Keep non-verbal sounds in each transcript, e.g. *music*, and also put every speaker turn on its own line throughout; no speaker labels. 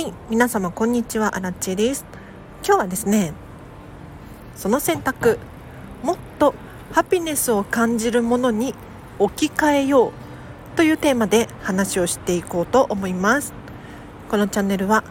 はい皆様こんにちはアラチです。今日はですねその選択もっとハピネスを感じるものに置き換えようというテーマで話をしていこうと思います。このチャンネルは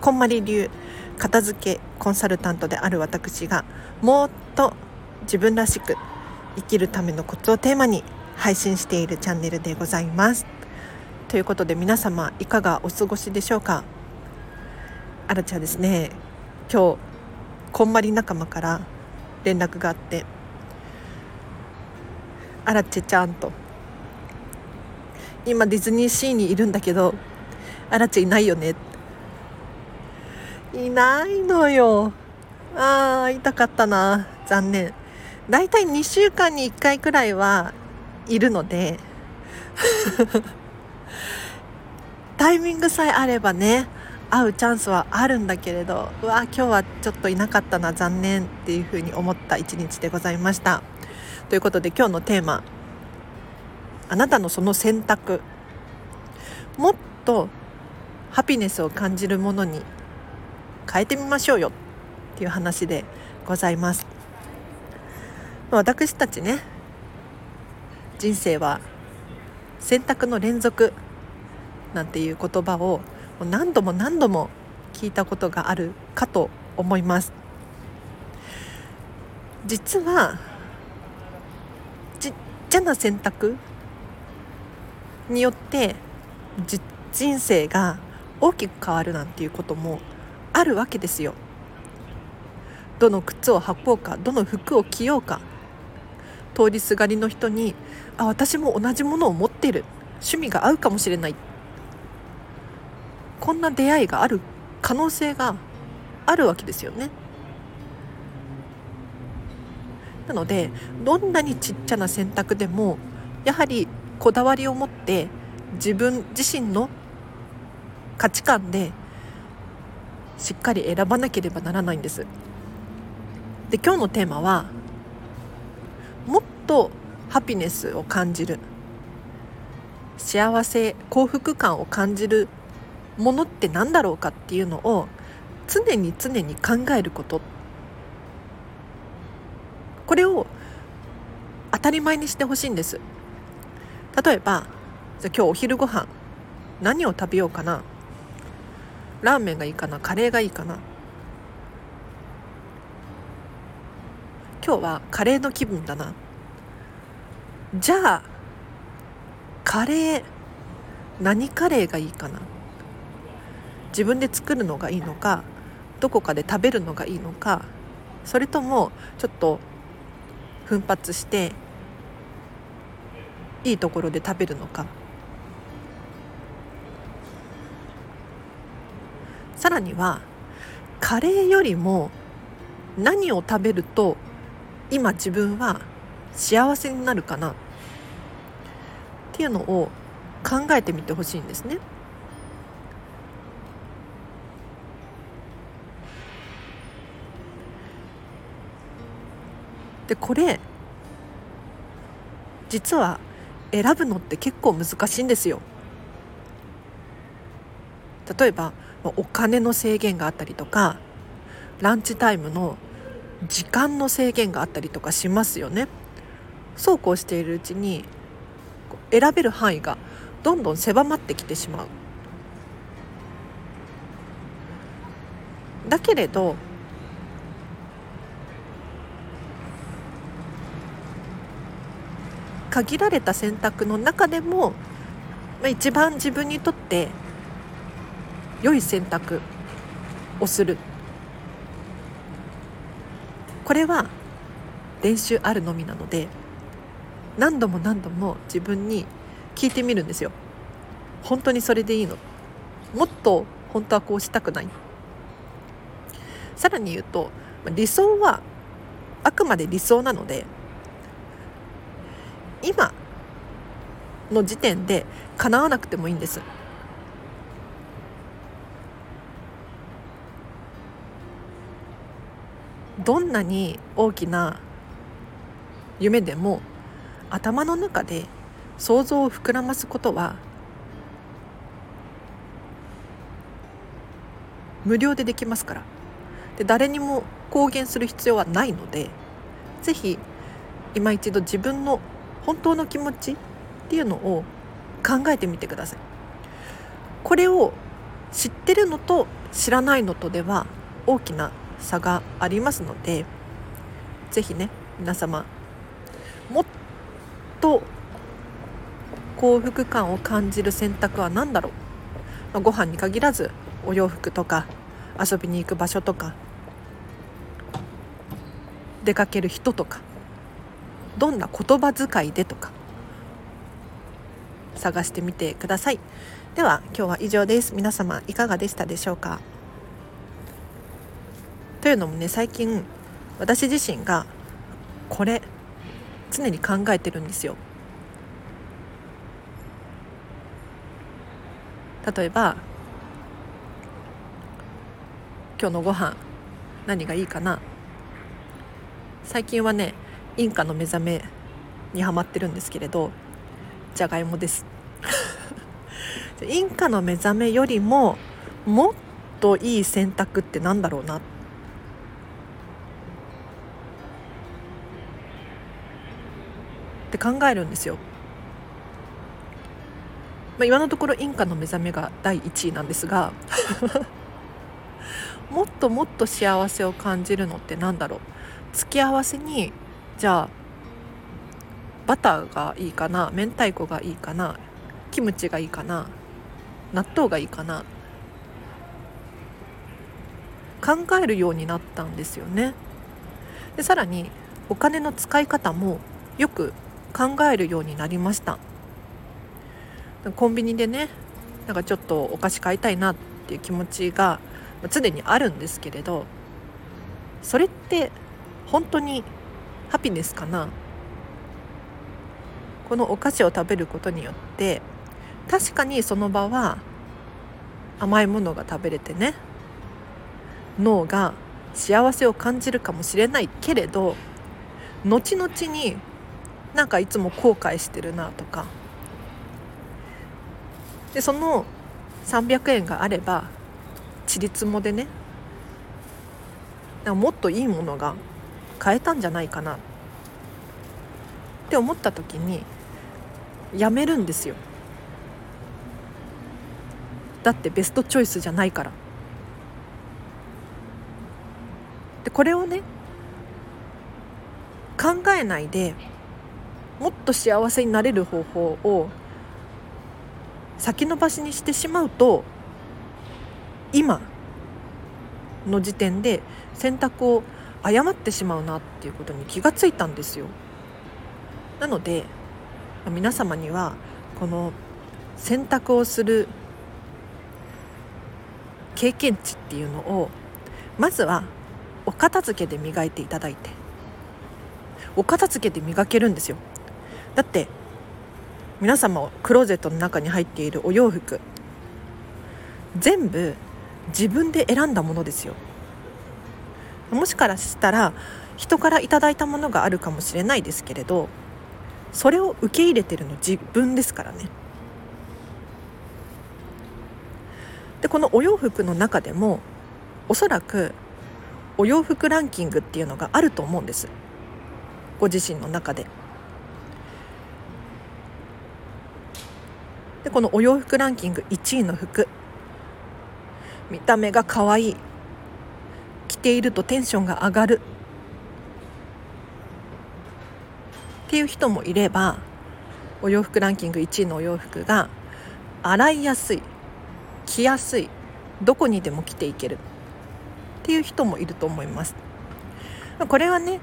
こんまり流片付けコンサルタントである私がもっと自分らしく生きるためのコツをテーマに配信しているチャンネルでございます。ということで皆様いかがお過ごしでしょうか？あらちゃんですね。今日こんまり仲間から連絡があって「あらちちゃん」と「今ディズニーシーにいるんだけどあらちいないよね」いないのよ。あー痛かったな。残念。だいたい2週間に1回くらいはいるので。*laughs* タイミングさえあればね。会うチャンスはあるんだけれどうわ今日はちょっといなかったな残念っていうふうに思った一日でございました。ということで今日のテーマあなたのその選択。もっとハピネスを感じるものに変えてみましょうよ。っていう話でございます。私たちね人生は選択の連続なんていう言葉を何度も何度も聞いたことがあるかと思います。実はちっちゃな選択によって人生が大きく変わるなんていうこともあるわけですよ。どの靴を履こうかどの服を着ようか。通りすがりの人にあ私も同じものを持ってる。趣味が合うかもしれない。こんな出会いがある可能性があるわけですよね。なのでどんなにちっちゃな選択でもやはりこだわりを持って自分自身の価値観でしっかり選ばなければならないんです。で今日のテーマはもっとハピネスを感じる幸せ幸福感を感じるものって何だろうかっていうのを常に常に考えること。これを当たり前にしてほしいんです。例えばじゃあ今日お昼ご飯何を食べようかな。ラーメンがいいかなカレーがいいかな。今日はカレーの気分だな。じゃあカレー何カレーがいいかな。自分で作るのがいいのかどこかで食べるのがいいのかそれともちょっと奮発していいところで食べるのかさらにはカレーよりも何を食べると今自分は幸せになるかなっていうのを考えてみてほしいんですね。でこれ実は選ぶのって結構難しいんですよ。例えばお金の制限があったりとかランチタイムの時間の制限があったりとかしますよね。そうこうしているうちに選べる範囲がどんどん狭まってきてしまう。だけれど限られた選択の中でも、一番自分にとって良い選択をする。これは練習あるのみなので何度も何度も自分に聞いてみるんですよ。本当にそれでいいの？もっと本当はこうしたくない。さらに言うと理想はあくまで理想なので今の時点で叶わなくてもいいんです。どんなに大きな夢でも頭の中で想像を膨らますことは無料でできますから。で誰にも公言する必要はないので是非今一度自分の本当の気持ちっていうのを考えてみてください。これを知ってるのと知らないのとでは大きな差がありますので是非ね皆様もっと幸福感を感じる選択は何だろう、まあ、ご飯に限らずお洋服とか遊びに行く場所とか出かける人とかどんな言葉遣いでとか探してみてください。では今日は以上です。皆様いかがでしたでしょうか？というのもね最近私自身がこれ常に考えてるんですよ。例えば今日のご飯何がいいかな？最近はねインカの目覚めにはまってるんですけれどじゃがいもです。*laughs* インカの目覚めよりももっといい選択ってなんだろうな。って考えるんですよ。まあ、今のところインカの目覚めが第1位なんですが *laughs* もっともっと幸せを感じるのって何だろう。付き合わせにじゃあバターがいいかな？明太子がいいかな？キムチがいいかな？納豆がいいかな？考えるようになったんですよね。でさらにお金の使い方もよく考えるようになりました。コンビニでねなんかちょっとお菓子買いたいなっていう気持ちが常にあるんですけれどそれって本当にハピネスかな？このお菓子を食べることによって確かにその場は甘いものが食べれてね脳が幸せを感じるかもしれないけれど後々になんかいつも後悔してるなとか。でその300円があればちりつもでねもっといいものが買えたんじゃないかな。って思った時にやめるんですよ。だってベストチョイスじゃないから。でこれをね考えないでもっと幸せになれる方法を先延ばしにしてしまうと今の時点で選択を誤ってしまうなっていうことに気がついたんですよ。なので皆様にはこの選択をする経験値っていうのをまずはお片付けで磨いていただいてお片付けで磨けるんですよだって皆様クローゼットの中に入っているお洋服全部自分で選んだものですよもしかしたら人からいいたものがあるかもしれないですけれどそれを受け入れてるの自分ですからね。でこのお洋服の中でもおそらくお洋服ランキングっていうのがあると思うんです。ご自身の中で。でこのお洋服ランキング1位の服。見た目が可愛い。ているとテンションが上がる。っていう人もいればお洋服ランキング1位のお洋服が洗いやすい着やすいどこにでも着ていける。っていう人もいると思います。これはね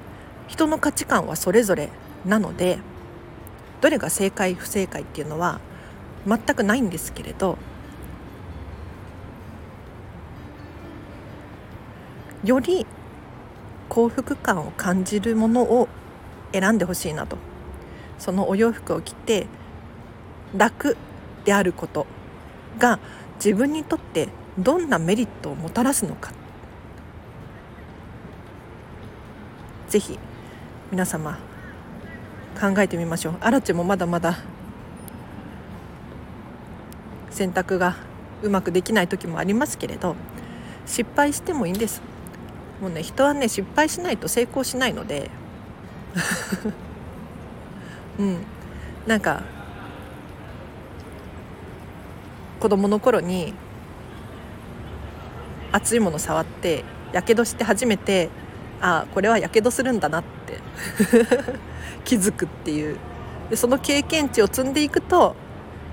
人の価値観はそれぞれなのでどれが正解不正解っていうのは全くないんですけれどより幸福感を感じるものを選んでほしいなと。そのお洋服を着て楽であることが自分にとってどんなメリットをもたらすのか。ぜひ皆様考えてみましょう。アラチもまだまだ選択がうまくできない時もありますけれど失敗してもいいんです。もうね人はね失敗しないと成功しないので。*laughs* うん。なんか子供の頃に熱いもの触ってやけどして初めてああこれはやけどするんだなって。*laughs* 気づくっていう。でその経験値を積んでいくと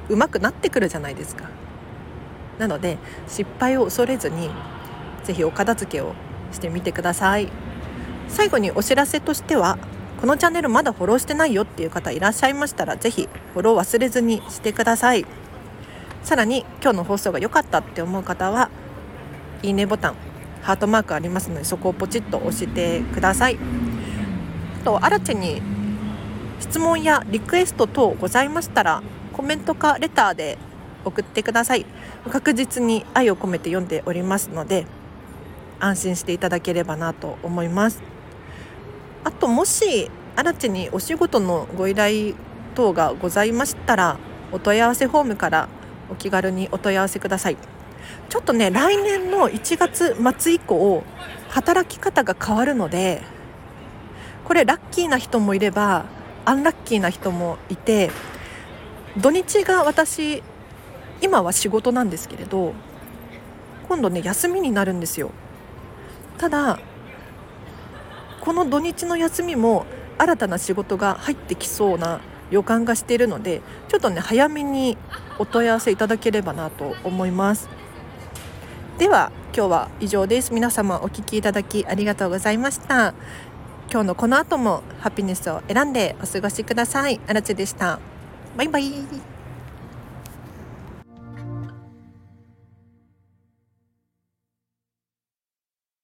上手くなってくるじゃないですか。なので失敗を恐れずに是非お片付けをしてみてください。最後にお知らせとしてはこのチャンネルまだフォローしてないよっていう方いらっしゃいましたら是非フォロー忘れずにしてください。さらに今日の放送が良かったって思う方はいいねボタンハートマークありますのでそこをポチッと押してください。とアラチェに質問やリクエスト等ございましたらコメントかレターで送ってください。確実に愛を込めて読んでおりますので安心していただければなと思います。あともしアラチェにお仕事のご依頼等がございましたらお問い合わせフォームからお気軽にお問い合わせください。ちょっとね来年の1月末以降働き方が変わるのでこれラッキーな人もいればアンラッキーな人もいて土日が私今は仕事なんですけれど今度ね休みになるんですよ。ただこの土日の休みも新たな仕事が入ってきそうな予感がしているのでちょっとね早めにお問い合わせいただければなと思います。では今日は以上です。皆様お聞きいただきありがとうございました。今日のこの後もハピネスを選んでお過ごしください。あらちでした。バイバイ。